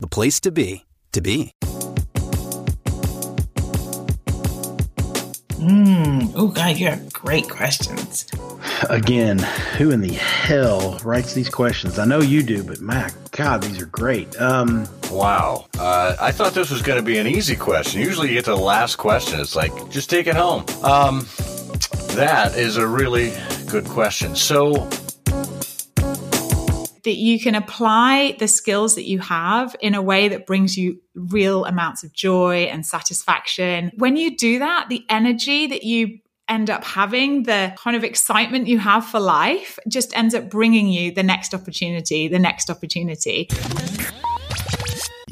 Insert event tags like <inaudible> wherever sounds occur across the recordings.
the place to be, to be. Mm, oh, God, you have great questions. Again, who in the hell writes these questions? I know you do, but my God, these are great. Um, wow. Uh, I thought this was going to be an easy question. Usually you get to the last question. It's like, just take it home. Um, that is a really good question. So, that you can apply the skills that you have in a way that brings you real amounts of joy and satisfaction. When you do that, the energy that you end up having, the kind of excitement you have for life, just ends up bringing you the next opportunity, the next opportunity.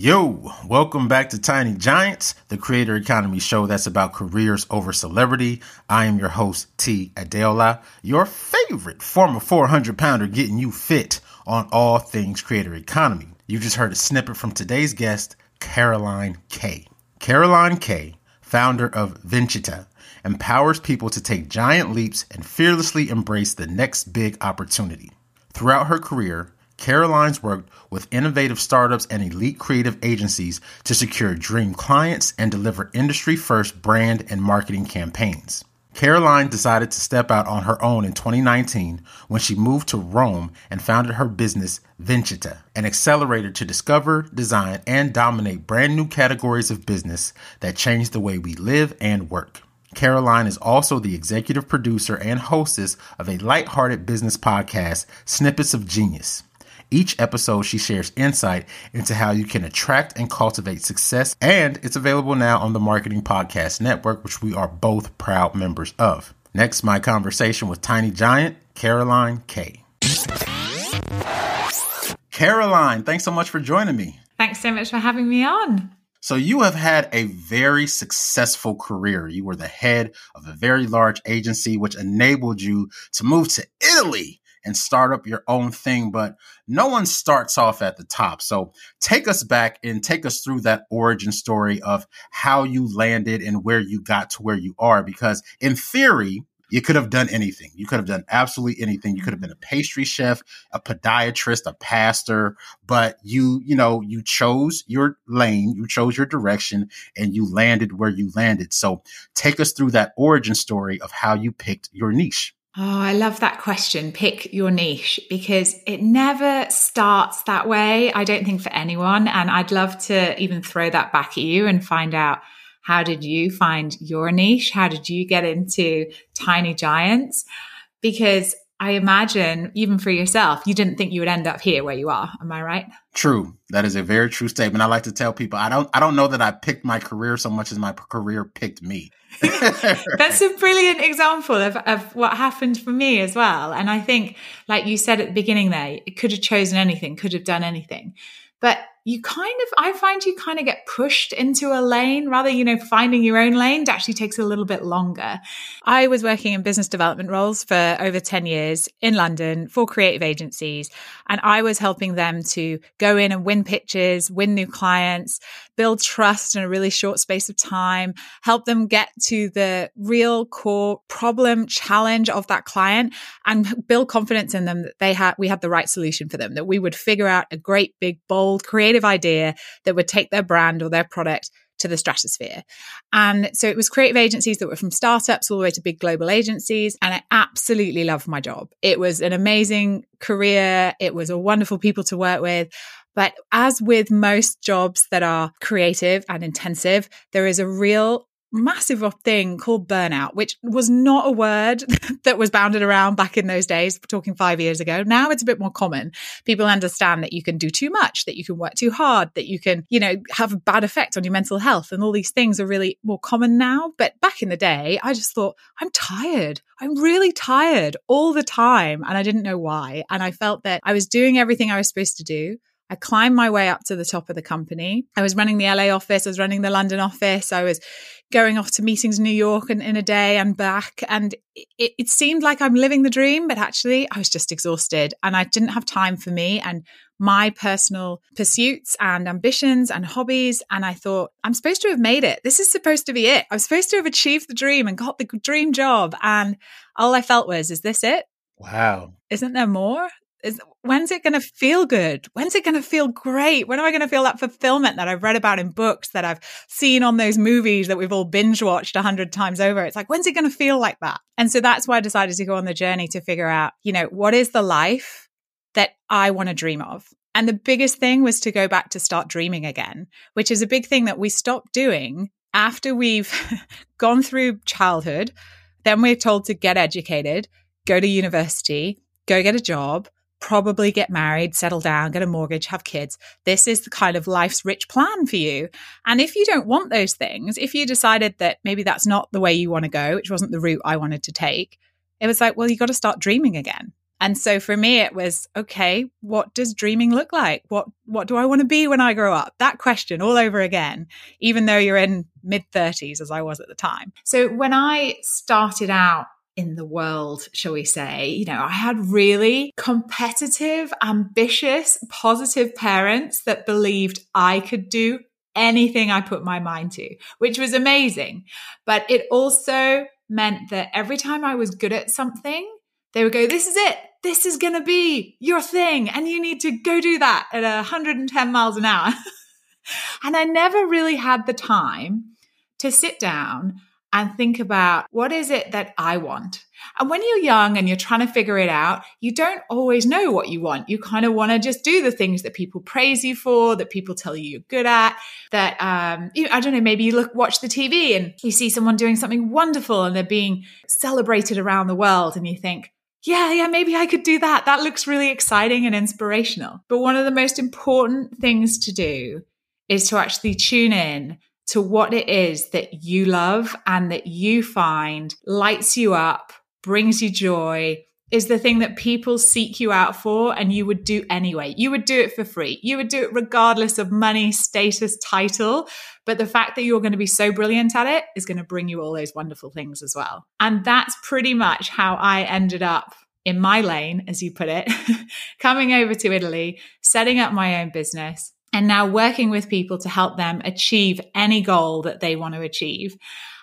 Yo, welcome back to Tiny Giants, the creator economy show that's about careers over celebrity. I am your host, T. Adeola, your favorite former 400 pounder getting you fit on all things creator economy. You just heard a snippet from today's guest, Caroline Kay. Caroline Kay, founder of Vincita, empowers people to take giant leaps and fearlessly embrace the next big opportunity. Throughout her career, Caroline's worked with innovative startups and elite creative agencies to secure dream clients and deliver industry first brand and marketing campaigns. Caroline decided to step out on her own in 2019 when she moved to Rome and founded her business Vincita, an accelerator to discover, design, and dominate brand new categories of business that change the way we live and work. Caroline is also the executive producer and hostess of a lighthearted business podcast, Snippets of Genius. Each episode, she shares insight into how you can attract and cultivate success, and it's available now on the Marketing Podcast Network, which we are both proud members of. Next, my conversation with Tiny Giant, Caroline Kay. Caroline, thanks so much for joining me. Thanks so much for having me on. So, you have had a very successful career. You were the head of a very large agency, which enabled you to move to Italy and start up your own thing, but no one starts off at the top. So take us back and take us through that origin story of how you landed and where you got to where you are. Because in theory, you could have done anything. You could have done absolutely anything. You could have been a mm-hmm. pastry chef, a podiatrist, a pastor, but you, you know, you chose your lane, you chose your direction, and you landed where you landed. So take us through that origin story of how you picked your niche. Oh, I love that question. Pick your niche because it never starts that way. I don't think for anyone. And I'd love to even throw that back at you and find out how did you find your niche? How did you get into tiny giants? Because I imagine even for yourself, you didn't think you would end up here where you are. Am I right? True. That is a very true statement. I like to tell people I don't I don't know that I picked my career so much as my career picked me. <laughs> That's a brilliant example of, of what happened for me as well. And I think, like you said at the beginning there, it could have chosen anything, could have done anything. But you kind of, I find you kind of get pushed into a lane rather, you know, finding your own lane actually takes a little bit longer. I was working in business development roles for over 10 years in London for creative agencies. And I was helping them to go in and win pitches, win new clients, build trust in a really short space of time, help them get to the real core problem challenge of that client and build confidence in them that they had, we had the right solution for them, that we would figure out a great, big, bold, creative idea that would take their brand or their product to the stratosphere. And so it was creative agencies that were from startups all the way to big global agencies. And I absolutely loved my job. It was an amazing career. It was a wonderful people to work with. But as with most jobs that are creative and intensive, there is a real massive thing called burnout, which was not a word <laughs> that was bounded around back in those days, talking five years ago. Now it's a bit more common. People understand that you can do too much, that you can work too hard, that you can, you know, have a bad effect on your mental health. And all these things are really more common now. But back in the day, I just thought, I'm tired. I'm really tired all the time. And I didn't know why. And I felt that I was doing everything I was supposed to do. I climbed my way up to the top of the company. I was running the LA office, I was running the London office, I was going off to meetings in New York and in a day and back. And it, it, seemed like I'm living the dream, but actually I was just exhausted and I didn't have time for me and my personal pursuits and ambitions and hobbies. And I thought, I'm supposed to have made it. This is supposed to be it. I'm supposed to have achieved the dream and got the dream job. And all I felt was, is this it? Wow. Isn't there more? Is when's it going to feel good? When's it going to feel great? When am I going to feel that fulfillment that I've read about in books that I've seen on those movies that we've all binge watched a hundred times over? It's like, when's it going to feel like that? And so that's why I decided to go on the journey to figure out, you know, what is the life that I want to dream of? And the biggest thing was to go back to start dreaming again, which is a big thing that we stop doing after we've <laughs> gone through childhood. Then we're told to get educated, go to university, go get a job, probably get married, settle down, get a mortgage, have kids. This is the kind of life's rich plan for you. And if you don't want those things, if you decided that maybe that's not the way you want to go, which wasn't the route I wanted to take, it was like, well, you got to start dreaming again. And so for me it was okay, what does dreaming look like? What what do I want to be when I grow up? That question all over again, even though you're in mid 30s as I was at the time. So when I started out in the world, shall we say. You know, I had really competitive, ambitious, positive parents that believed I could do anything I put my mind to, which was amazing. But it also meant that every time I was good at something, they would go, This is it. This is going to be your thing. And you need to go do that at 110 miles an hour. <laughs> and I never really had the time to sit down and think about what is it that I want? And when you're young and you're trying to figure it out, you don't always know what you want. You kind of want to just do the things that people praise you for, that people tell you you're good at, that, um, you, I don't know, maybe you look, watch the TV and you see someone doing something wonderful and they're being celebrated around the world and you think, yeah, yeah, maybe I could do that. That looks really exciting and inspirational. But one of the most important things to do is to actually tune in to what it is that you love and that you find lights you up, brings you joy, is the thing that people seek you out for and you would do anyway. You would do it for free. You would do it regardless of money, status, title. But the fact that you're going to be so brilliant at it is going to bring you all those wonderful things as well. And that's pretty much how I ended up in my lane, as you put it, <laughs> coming over to Italy, setting up my own business, and now working with people to help them achieve any goal that they want to achieve.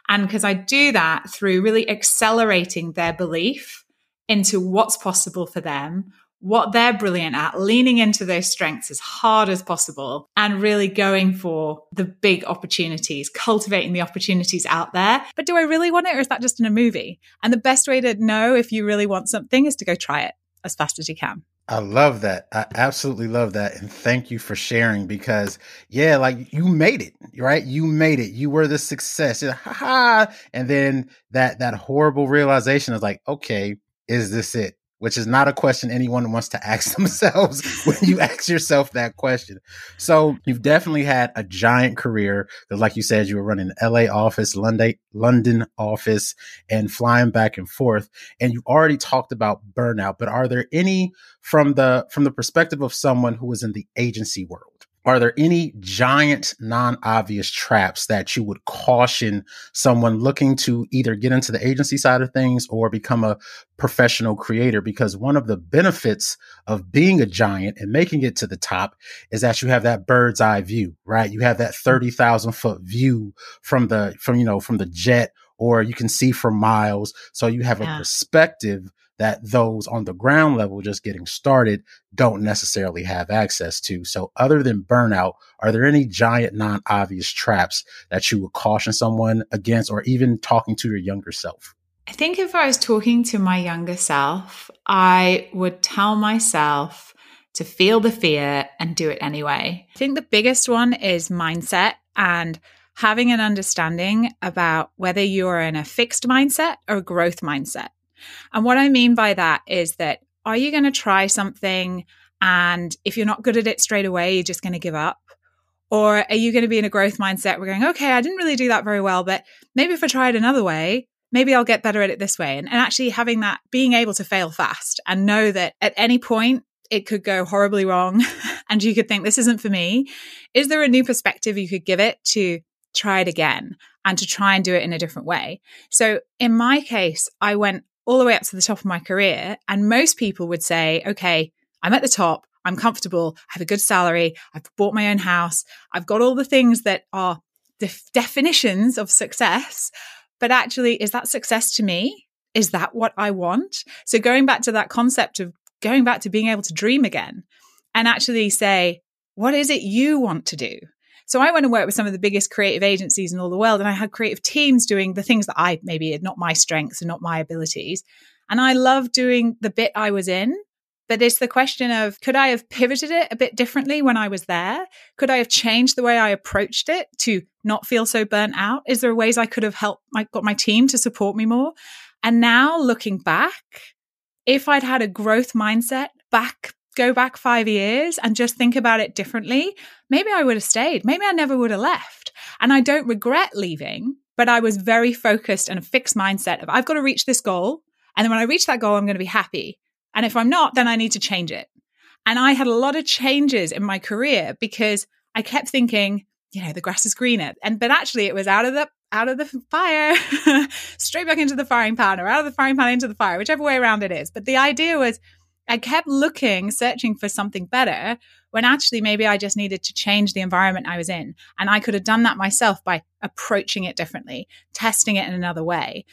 And because I do that through really accelerating their belief into what's possible for them, what they're brilliant at, leaning into those strengths as hard as possible and really going for the big opportunities, cultivating the opportunities out there. But do I really want it or is that just in a movie? And the best way to know if you really want something is to go try it as fast as you can. I love that. I absolutely love that. And thank you for sharing because, yeah, like you made it, right? You made it. You were the success. Ha ha. And then that, that horrible realization is like, okay, is this it? Which is not a question anyone wants to ask <laughs> themselves when you ask yourself that question. So you've definitely had a giant career like you said, you were running LA office, London, London office and flying back and forth. And you already talked about burnout, but are there any from the, from the perspective of someone who is in the agency world? Are there any giant non-obvious traps that you would caution someone looking to either get into the agency side of things or become a professional creator? Because one of the benefits of being a giant and making it to the top is that you have that bird's eye view right? You have that hmm. 30,000 foot view from the from you know from the jet or you can see for miles. So you have yeah. a perspective that those on the ground level just getting started don't necessarily have access to. So other than burnout, are there any giant non-obvious traps that you would caution someone against or even talking to your younger self? I think if I was talking to my younger self, I would tell myself to feel the fear and do it anyway. I think the biggest one is mindset and having an understanding about whether you're in a fixed mindset or a growth mindset. And what I mean by that is that are you going to try something and if you're not good at it straight away, you're just going to give up? Or are you going to be in a growth mindset? We're going, okay, I didn't really do that very well, but maybe if I try it another way, maybe I'll get better at it this way. And, and actually having that, being able to fail fast and know that at any point it could go horribly wrong <laughs> and you could think this isn't for me. Is there a new perspective you could give it to try it again and to try and do it in a different way? So in my case, I went all the way up to the top of my career and most people would say, okay, I'm at the top. I'm comfortable. I have a good salary. I've bought my own house. I've got all the things that are the definitions of success. But actually, is that success to me? Is that what I want? So going back to that concept of going back to being able to dream again and actually say, what is it you want to do? So I went and worked with some of the biggest creative agencies in all the world, and I had creative teams doing the things that I maybe had not my strengths and not my abilities. And I loved doing the bit I was in but it's the question of could I have pivoted it a bit differently when I was there? Could I have changed the way I approached it to not feel so burnt out? Is there ways I could have helped my got my team to support me more? And now looking back, if I'd had a growth mindset back go back 5 years and just think about it differently, maybe I would have stayed. Maybe I never would have left. And I don't regret leaving, but I was very focused and a fixed mindset of I've got to reach this goal. And then when I reach that goal, I'm going to be happy. And if I'm not, then I need to change it. And I had a lot of changes in my career because I kept thinking, you know, the grass is greener. And but actually it was out of the out of the fire, <laughs> straight back into the frying pan or out of the frying pan into the fire, whichever way around it is. But the idea was I kept looking, searching for something better when actually maybe I just needed to change the environment I was in. And I could have done that myself by approaching it differently, testing it in another way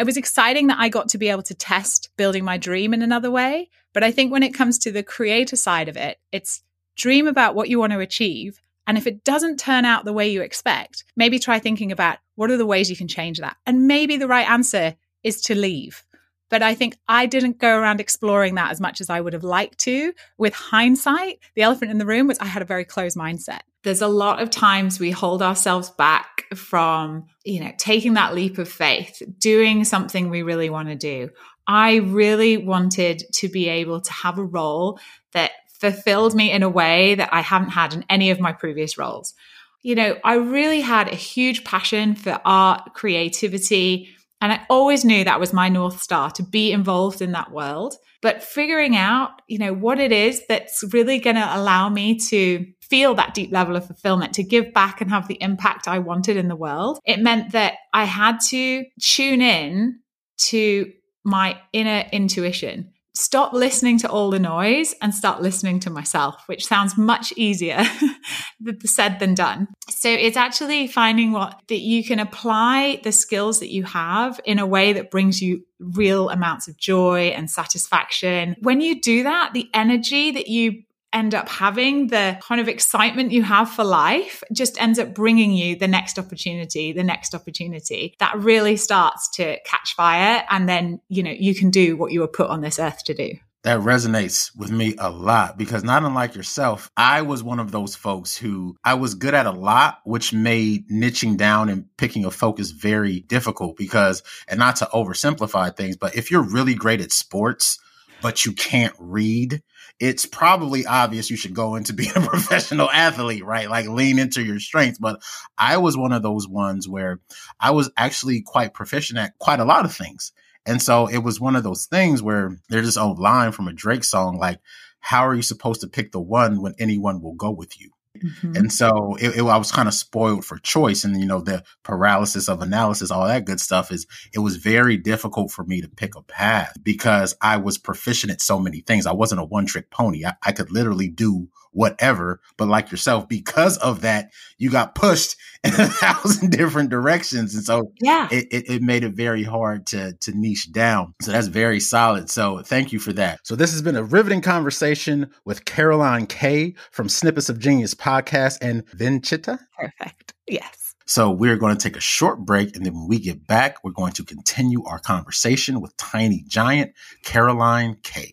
it was exciting that I got to be able to test building my dream in another way. But I think when it comes to the creator side of it, it's dream about what you want to achieve. And if it doesn't turn out the way you expect, maybe try thinking about what are the ways you can change that. And maybe the right answer is to leave. But I think I didn't go around exploring that as much as I would have liked to. With hindsight, the elephant in the room was I had a very closed mindset. There's a lot of times we hold ourselves back from, you know, taking that leap of faith, doing something we really want to do. I really wanted to be able to have a role that fulfilled me in a way that I haven't had in any of my previous roles. You know, I really had a huge passion for art, creativity, and I always knew that was my North Star to be involved in that world. But figuring out, you know, what it is that's really going to allow me to feel that deep level of fulfillment, to give back and have the impact I wanted in the world, it meant that I had to tune in to my inner intuition stop listening to all the noise and start listening to myself, which sounds much easier <laughs> said than done. So it's actually finding what that you can apply the skills that you have in a way that brings you real amounts of joy and satisfaction. When you do that, the energy that you end up having, the kind of excitement you have for life just ends up bringing you the next opportunity, the next opportunity that really starts to catch fire. And then, you know, you can do what you were put on this earth to do. That resonates with me a lot because not unlike yourself, I was one of those folks who I was good at a lot, which made niching down and picking a focus very difficult because, and not to oversimplify things, but if you're really great at sports, but you can't read, it's probably obvious you should go into <laughs> being a professional athlete, right? Like lean into your strengths. But I was one of those ones where I was actually quite proficient at quite a lot of things. And so it was one of those things where there's this old line from a Drake song, like, how are you supposed to pick the one when anyone will go with you? Mm-hmm. And so it, it, I was kind of spoiled for choice. And, you know, the paralysis of analysis, all that good stuff is it was very difficult for me to pick a path because I was proficient at so many things. I wasn't a one trick pony. I, I could literally do whatever. But like yourself, because of that, you got pushed <laughs> in a thousand different directions. And so yeah, it, it, it, made it very hard to, to niche down. So that's very solid. So thank you for that. So this has been a riveting conversation with Caroline Kay from Snippets of Genius podcast and Vincita. Perfect. Yes. So we're going to take a short break. And then when we get back, we're going to continue our conversation with tiny giant Caroline Kay.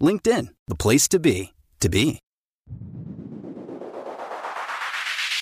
LinkedIn, the place to be, to be.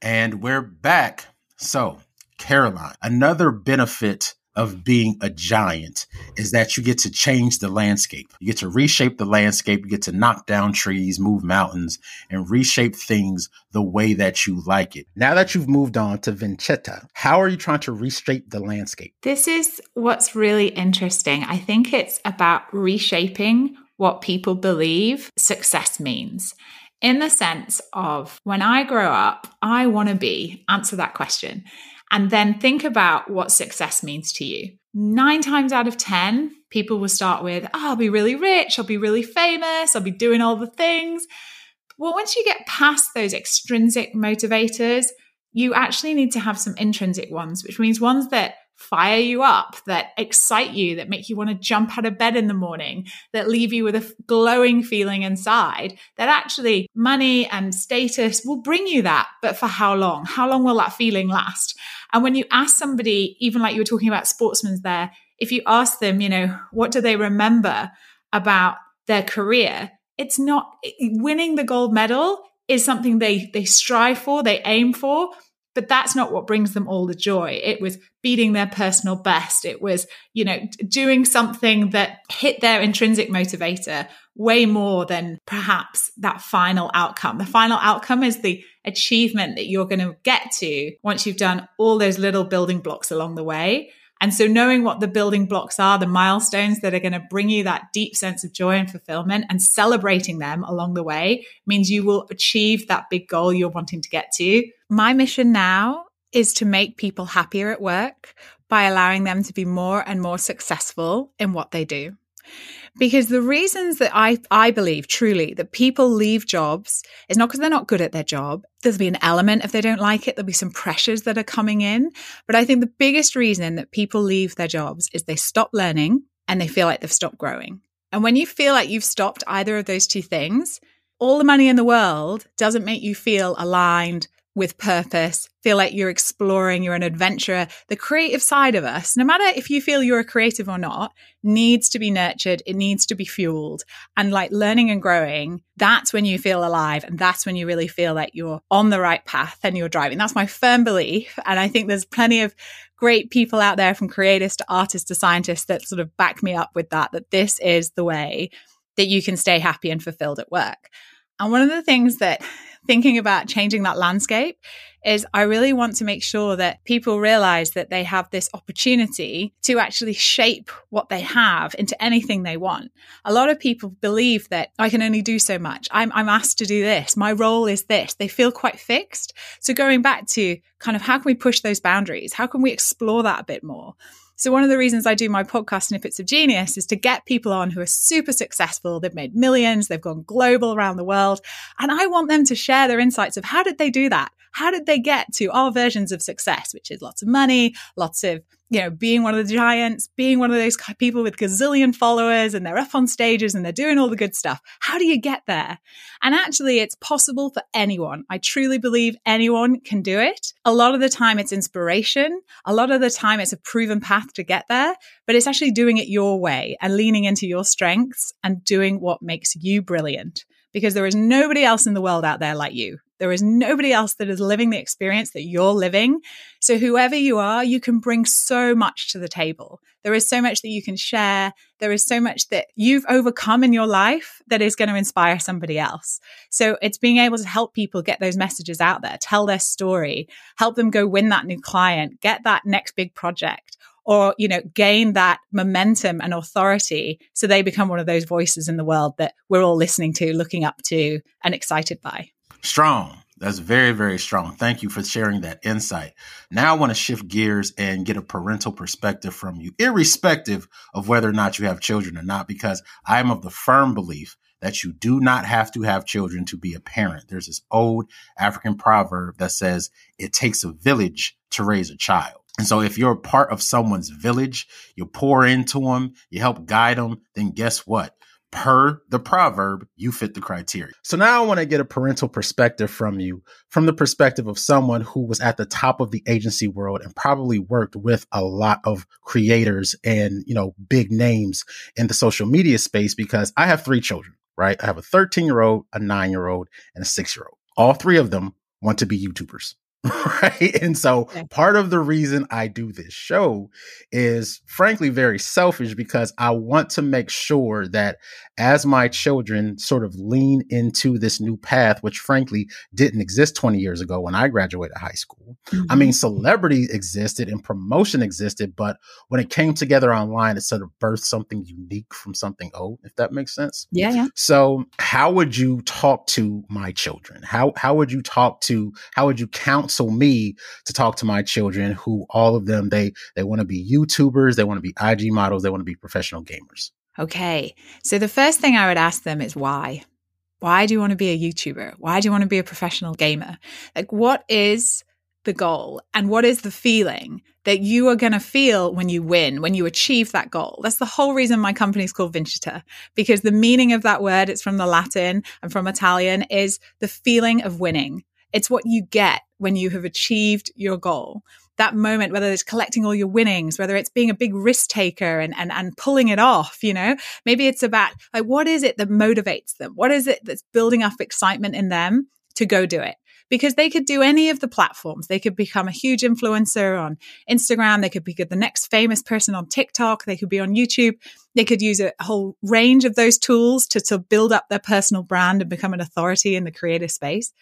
And we're back. So, Caroline, another benefit of being a giant is that you get to change the landscape. You get to reshape the landscape. You get to knock down trees, move mountains, and reshape things the way that you like it. Now that you've moved on to Vincita, how are you trying to reshape the landscape? This is what's really interesting. I think it's about reshaping what people believe success means. In the sense of when I grow up, I want to be, answer that question and then think about what success means to you. Nine times out of 10, people will start with, oh, I'll be really rich, I'll be really famous, I'll be doing all the things. Well, once you get past those extrinsic motivators, you actually need to have some intrinsic ones, which means ones that fire you up, that excite you, that make you want to jump out of bed in the morning, that leave you with a glowing feeling inside, that actually money and status will bring you that. But for how long? How long will that feeling last? And when you ask somebody, even like you were talking about sportsmen there, if you ask them, you know, what do they remember about their career? It's not winning the gold medal is something they they strive for, they aim for, but that's not what brings them all the joy. It was beating their personal best. It was, you know, doing something that hit their intrinsic motivator way more than perhaps that final outcome. The final outcome is the achievement that you're going to get to once you've done all those little building blocks along the way. And so knowing what the building blocks are, the milestones that are going to bring you that deep sense of joy and fulfillment and celebrating them along the way means you will achieve that big goal you're wanting to get to. My mission now is to make people happier at work by allowing them to be more and more successful in what they do. Because the reasons that I, I believe truly that people leave jobs is not because they're not good at their job. There'll be an element if they don't like it, there'll be some pressures that are coming in. But I think the biggest reason that people leave their jobs is they stop learning and they feel like they've stopped growing. And when you feel like you've stopped either of those two things, all the money in the world doesn't make you feel aligned, with purpose, feel like you're exploring, you're an adventurer. The creative side of us, no matter if you feel you're a creative or not, needs to be nurtured. It needs to be fueled. And like learning and growing, that's when you feel alive. And that's when you really feel like you're on the right path and you're driving. That's my firm belief. And I think there's plenty of great people out there from creatives to artists to scientists that sort of back me up with that, that this is the way that you can stay happy and fulfilled at work. And one of the things that thinking about changing that landscape is I really want to make sure that people realize that they have this opportunity to actually shape what they have into anything they want. A lot of people believe that I can only do so much. I'm, I'm asked to do this. My role is this. They feel quite fixed. So going back to kind of how can we push those boundaries? How can we explore that a bit more? So, one of the reasons I do my podcast, Snippets of Genius, is to get people on who are super successful. They've made millions, they've gone global around the world. And I want them to share their insights of how did they do that? How did they get to our versions of success, which is lots of money, lots of you know, being one of the giants, being one of those people with gazillion followers and they're up on stages and they're doing all the good stuff. How do you get there? And actually, it's possible for anyone. I truly believe anyone can do it. A lot of the time, it's inspiration. A lot of the time, it's a proven path to get there, but it's actually doing it your way and leaning into your strengths and doing what makes you brilliant because there is nobody else in the world out there like you. There is nobody else that is living the experience that you're living. So, whoever you are, you can bring so much to the table. There is so much that you can share. There is so much that you've overcome in your life that is going to inspire somebody else. So, it's being able to help people get those messages out there, tell their story, help them go win that new client, get that next big project or you know gain that momentum and authority so they become one of those voices in the world that we're all listening to looking up to and excited by strong that's very very strong thank you for sharing that insight now i want to shift gears and get a parental perspective from you irrespective of whether or not you have children or not because i'm of the firm belief that you do not have to have children to be a parent. There's this old African proverb that says it takes a village to raise a child. And so if you're a part of someone's village, you pour into them, you help guide them, then guess what? Per the proverb, you fit the criteria. So now I want to get a parental perspective from you, from the perspective of someone who was at the top of the agency world and probably worked with a lot of creators and, you know, big names in the social media space because I have three children, right? I have a 13 year old, a nine year old, and a six year old. All three of them want to be YouTubers. <laughs> right? And so part of the reason I do this show is frankly very selfish because I want to make sure that as my children sort of lean into this new path, which frankly didn't exist 20 years ago when I graduated high school. Mm-hmm. I mean, celebrity existed and promotion existed, but when it came together online, it sort of birthed something unique from something old, if that makes sense. Yeah, yeah. So how would you talk to my children? How how would you talk to how would you counsel me to talk to my children who all of them they they want to be YouTubers, they want to be IG models, they want to be professional gamers? Okay. So the first thing I would ask them is why? Why do you want to be a YouTuber? Why do you want to be a professional gamer? Like, what is the goal and what is the feeling that you are going to feel when you win, when you achieve that goal? That's the whole reason my company is called Vincita, because the meaning of that word, it's from the Latin and from Italian, is the feeling of winning. It's what you get when you have achieved your goal that moment, whether it's collecting all your winnings, whether it's being a big risk taker and, and, and pulling it off, you know, maybe it's about like, what is it that motivates them? What is it that's building up excitement in them to go do it? Because they could do any of the platforms. They could become a huge influencer on Instagram. They could be the next famous person on TikTok. They could be on YouTube. They could use a whole range of those tools to, to build up their personal brand and become an authority in the creative space.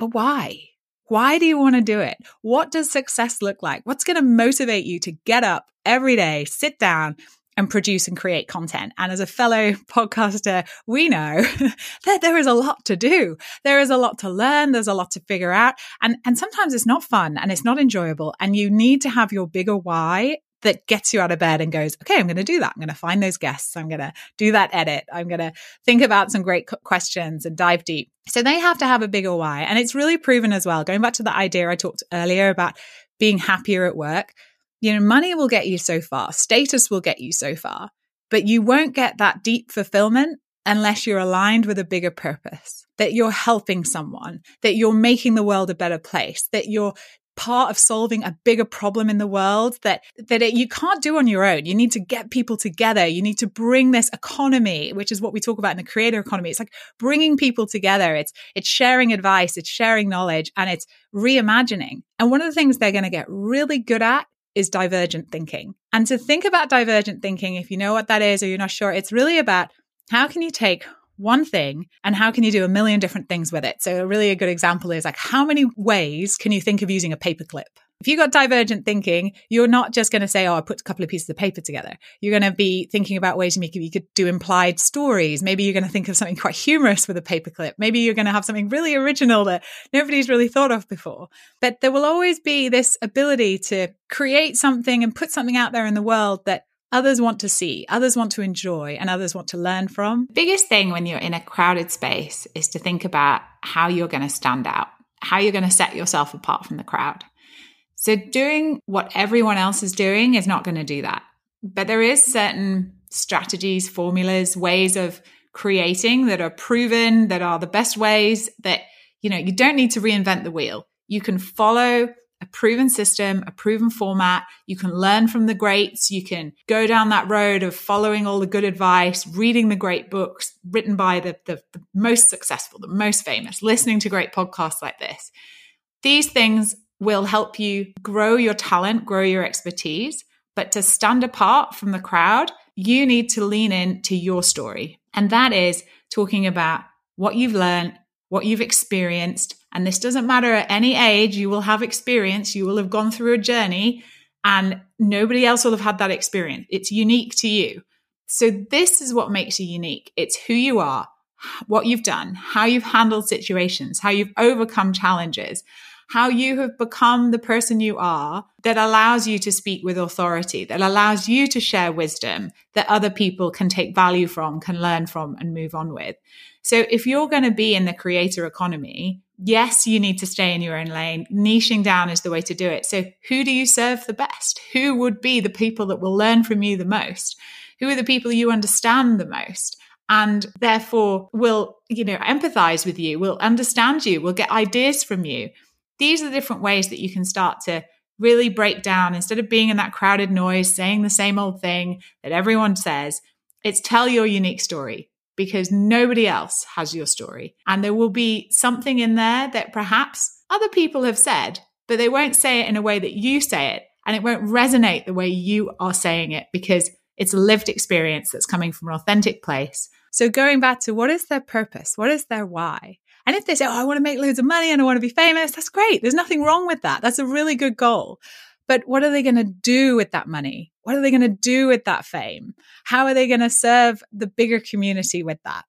But why? Why do you want to do it? What does success look like? What's going to motivate you to get up every day, sit down, and produce and create content. And as a fellow <laughs> podcaster, we know <laughs> that there is a lot to do. There is a lot to learn. There's a lot to figure out. And, and sometimes it's not fun and it's not enjoyable. And you need to have your bigger why that gets you out of bed and goes, okay, I'm going to do that. I'm going to find those guests. I'm going to do that edit. I'm going to think about some great questions and dive deep. So they have to have a bigger why. And it's really proven as well. Going back to the idea I talked earlier about being happier at work, you know, money will get you so far, status will get you so far, but you won't get that deep fulfillment unless you're aligned with a bigger purpose, that you're helping someone, that you're making the world a better place, that you're part of solving a bigger problem in the world that that it, you can't do on your own. You need to get people together. You need to bring this economy, which is what we talk about in the creator economy. It's like bringing people together. It's it's sharing advice, it's sharing knowledge, and it's reimagining. And one of the things they're going to get really good at is divergent thinking. And to think about divergent thinking, if you know what that is or you're not sure, it's really about how can you take one thing and how can you do a million different things with it? So, a really a good example is like, how many ways can you think of using a paperclip? If you've got divergent thinking, you're not just going to say, Oh, I put a couple of pieces of paper together. You're going to be thinking about ways to make you could do implied stories. Maybe you're going to think of something quite humorous with a paperclip. Maybe you're going to have something really original that nobody's really thought of before. But there will always be this ability to create something and put something out there in the world that others want to see, others want to enjoy, and others want to learn from. Biggest thing when you're in a crowded space is to think about how you're going to stand out, how you're going to set yourself apart from the crowd. So doing what everyone else is doing is not going to do that. But there is certain strategies, formulas, ways of creating that are proven, that are the best ways that, you know, you don't need to reinvent the wheel. You can follow a proven system, a proven format. You can learn from the greats. You can go down that road of following all the good advice, reading the great books written by the, the, the most successful, the most famous, listening to great podcasts like this. These things will help you grow your talent, grow your expertise. But to stand apart from the crowd, you need to lean in to your story. And that is talking about what you've learned, what you've experienced. And this doesn't matter at any age, you will have experience, you will have gone through a journey, and nobody else will have had that experience. It's unique to you. So, this is what makes you unique. It's who you are, what you've done, how you've handled situations, how you've overcome challenges, how you have become the person you are that allows you to speak with authority, that allows you to share wisdom that other people can take value from, can learn from, and move on with. So if you're going to be in the creator economy, yes, you need to stay in your own lane. Niching down is the way to do it. So who do you serve the best? Who would be the people that will learn from you the most? Who are the people you understand the most? and therefore will you know empathize with you will understand you will get ideas from you these are the different ways that you can start to really break down instead of being in that crowded noise, saying the same old thing that everyone says. It's tell your unique story because nobody else has your story. And there will be something in there that perhaps other people have said, but they won't say it in a way that you say it. And it won't resonate the way you are saying it because it's a lived experience that's coming from an authentic place. So going back to what is their purpose? What is their why? And if they say, Oh, I want to make loads of money and I want to be famous, that's great. There's nothing wrong with that. That's a really good goal. But what are they going to do with that money? What are they going to do with that fame? How are they going to serve the bigger community with that?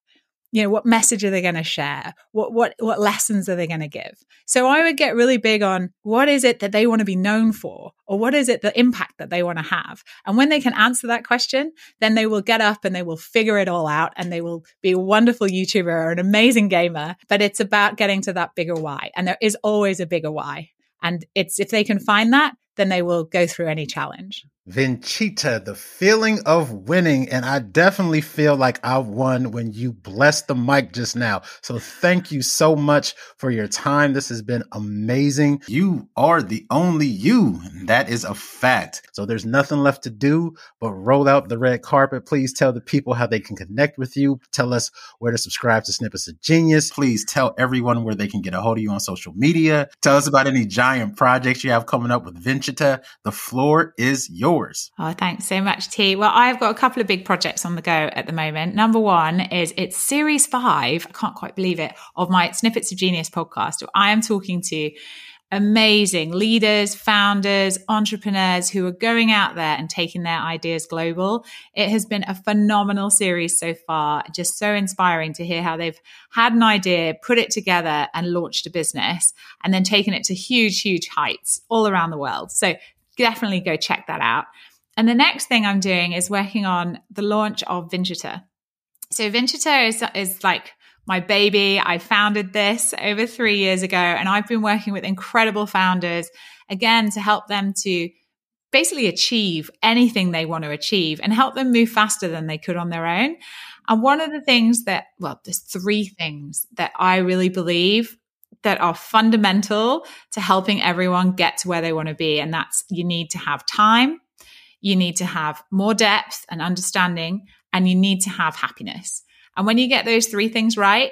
You know what message are they going to share? What what what lessons are they going to give? So i would get really big on what is it that they want to be known for or what is it the impact that they want to have? And when they can answer that question then they will get up and they will figure it all out and they will be a wonderful youtuber or an amazing gamer. But it's about getting to that bigger why and there is always a bigger why. And it's if they can find that then they will go through any challenge Vincita, the feeling of winning. And I definitely feel like I've won when you blessed the mic just now. So thank you so much for your time. This has been amazing. You are the only you. That is a fact. So there's nothing left to do but roll out the red carpet. Please tell the people how they can connect with you. Tell us where to subscribe to Snippets of Genius. Please tell everyone where they can get a hold of you on social media. Tell us about any giant projects you have coming up with Vincita. The floor is yours yours. Oh, thanks so much, T. Well, I've got a couple of big projects on the go at the moment. Number one is it's series five, I can't quite believe it, of my Snippets of Genius podcast. I am talking to amazing leaders, founders, entrepreneurs who are going out there and taking their ideas global. It has been a phenomenal series so far, just so inspiring to hear how they've had an idea, put it together and launched a business and then taken it to huge, huge heights all around the world. So definitely go check that out. And the next thing I'm doing is working on the launch of Vincita. So Vincita is, is like my baby. I founded this over three years ago, and I've been working with incredible founders again to help them to basically achieve anything they want to achieve and help them move faster than they could on their own. And one of the things that, well, there's three things that I really believe that are fundamental to helping everyone get to where they want to be. And that's you need to have time, you need to have more depth and understanding, and you need to have happiness. And when you get those three things right,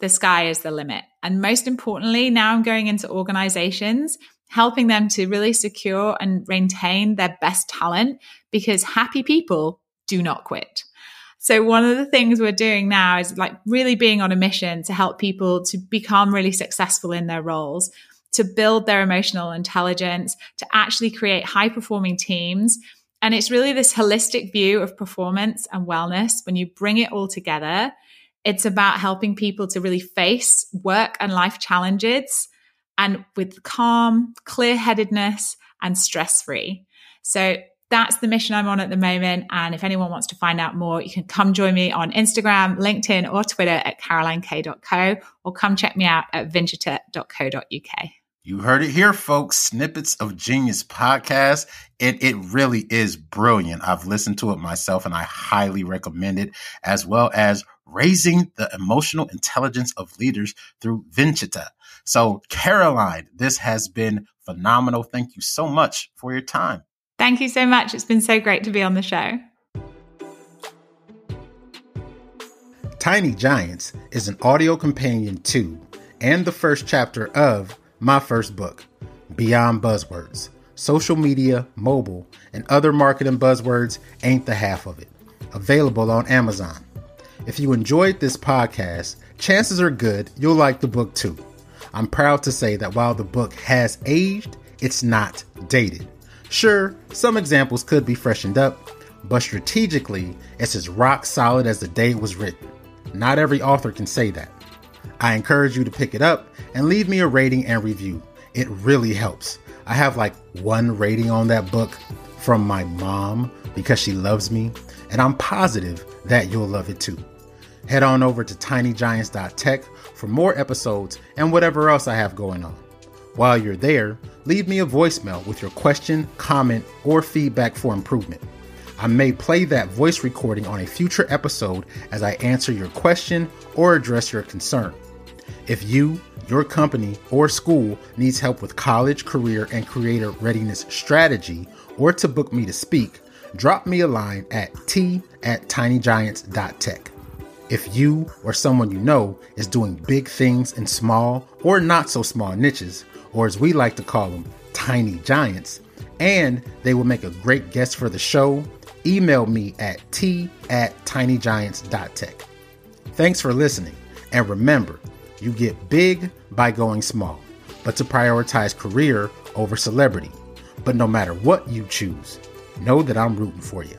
the sky is the limit. And most importantly, now I'm going into organizations, helping them to really secure and maintain their best talent because happy people do not quit. So one of the things we're doing now is like really being on a mission to help people to become really successful in their roles, to build their emotional intelligence, to actually create high performing teams. And it's really this holistic view of performance and wellness. When you bring it all together, it's about helping people to really face work and life challenges and with calm, clear headedness and stress free. So that's the mission I'm on at the moment. And if anyone wants to find out more, you can come join me on Instagram, LinkedIn, or Twitter at carolinekay.co, or come check me out at vincita.co.uk. You heard it here, folks. Snippets of Genius podcast. It, it really is brilliant. I've listened to it myself and I highly recommend it, as well as raising the emotional intelligence of leaders through Vincita. So, Caroline, this has been phenomenal. Thank you so much for your time. Thank you so much. It's been so great to be on the show. Tiny Giants is an audio companion to and the first chapter of my first book, Beyond Buzzwords. Social media, mobile, and other marketing buzzwords ain't the half of it. Available on Amazon. If you enjoyed this podcast, chances are good you'll like the book too. I'm proud to say that while the book has aged, it's not dated. Sure, some examples could be freshened up, but strategically, it's as rock solid as the day it was written. Not every author can say that. I encourage you to pick it up and leave me a rating and review. It really helps. I have like one rating on that book from my mom because she loves me, and I'm positive that you'll love it too. Head on over to tinygiants.tech for more episodes and whatever else I have going on. While you're there, leave me a voicemail with your question, comment, or feedback for improvement. I may play that voice recording on a future episode as I answer your question or address your concern. If you, your company, or school needs help with college, career, and creator readiness strategy, or to book me to speak, drop me a line at t at tinygiants.tech. If you or someone you know is doing big things in small or not so small niches, or as we like to call them, tiny giants, and they will make a great guest for the show, email me at t at tinygiants.tech. Thanks for listening, and remember, you get big by going small, but to prioritize career over celebrity. But no matter what you choose, know that I'm rooting for you.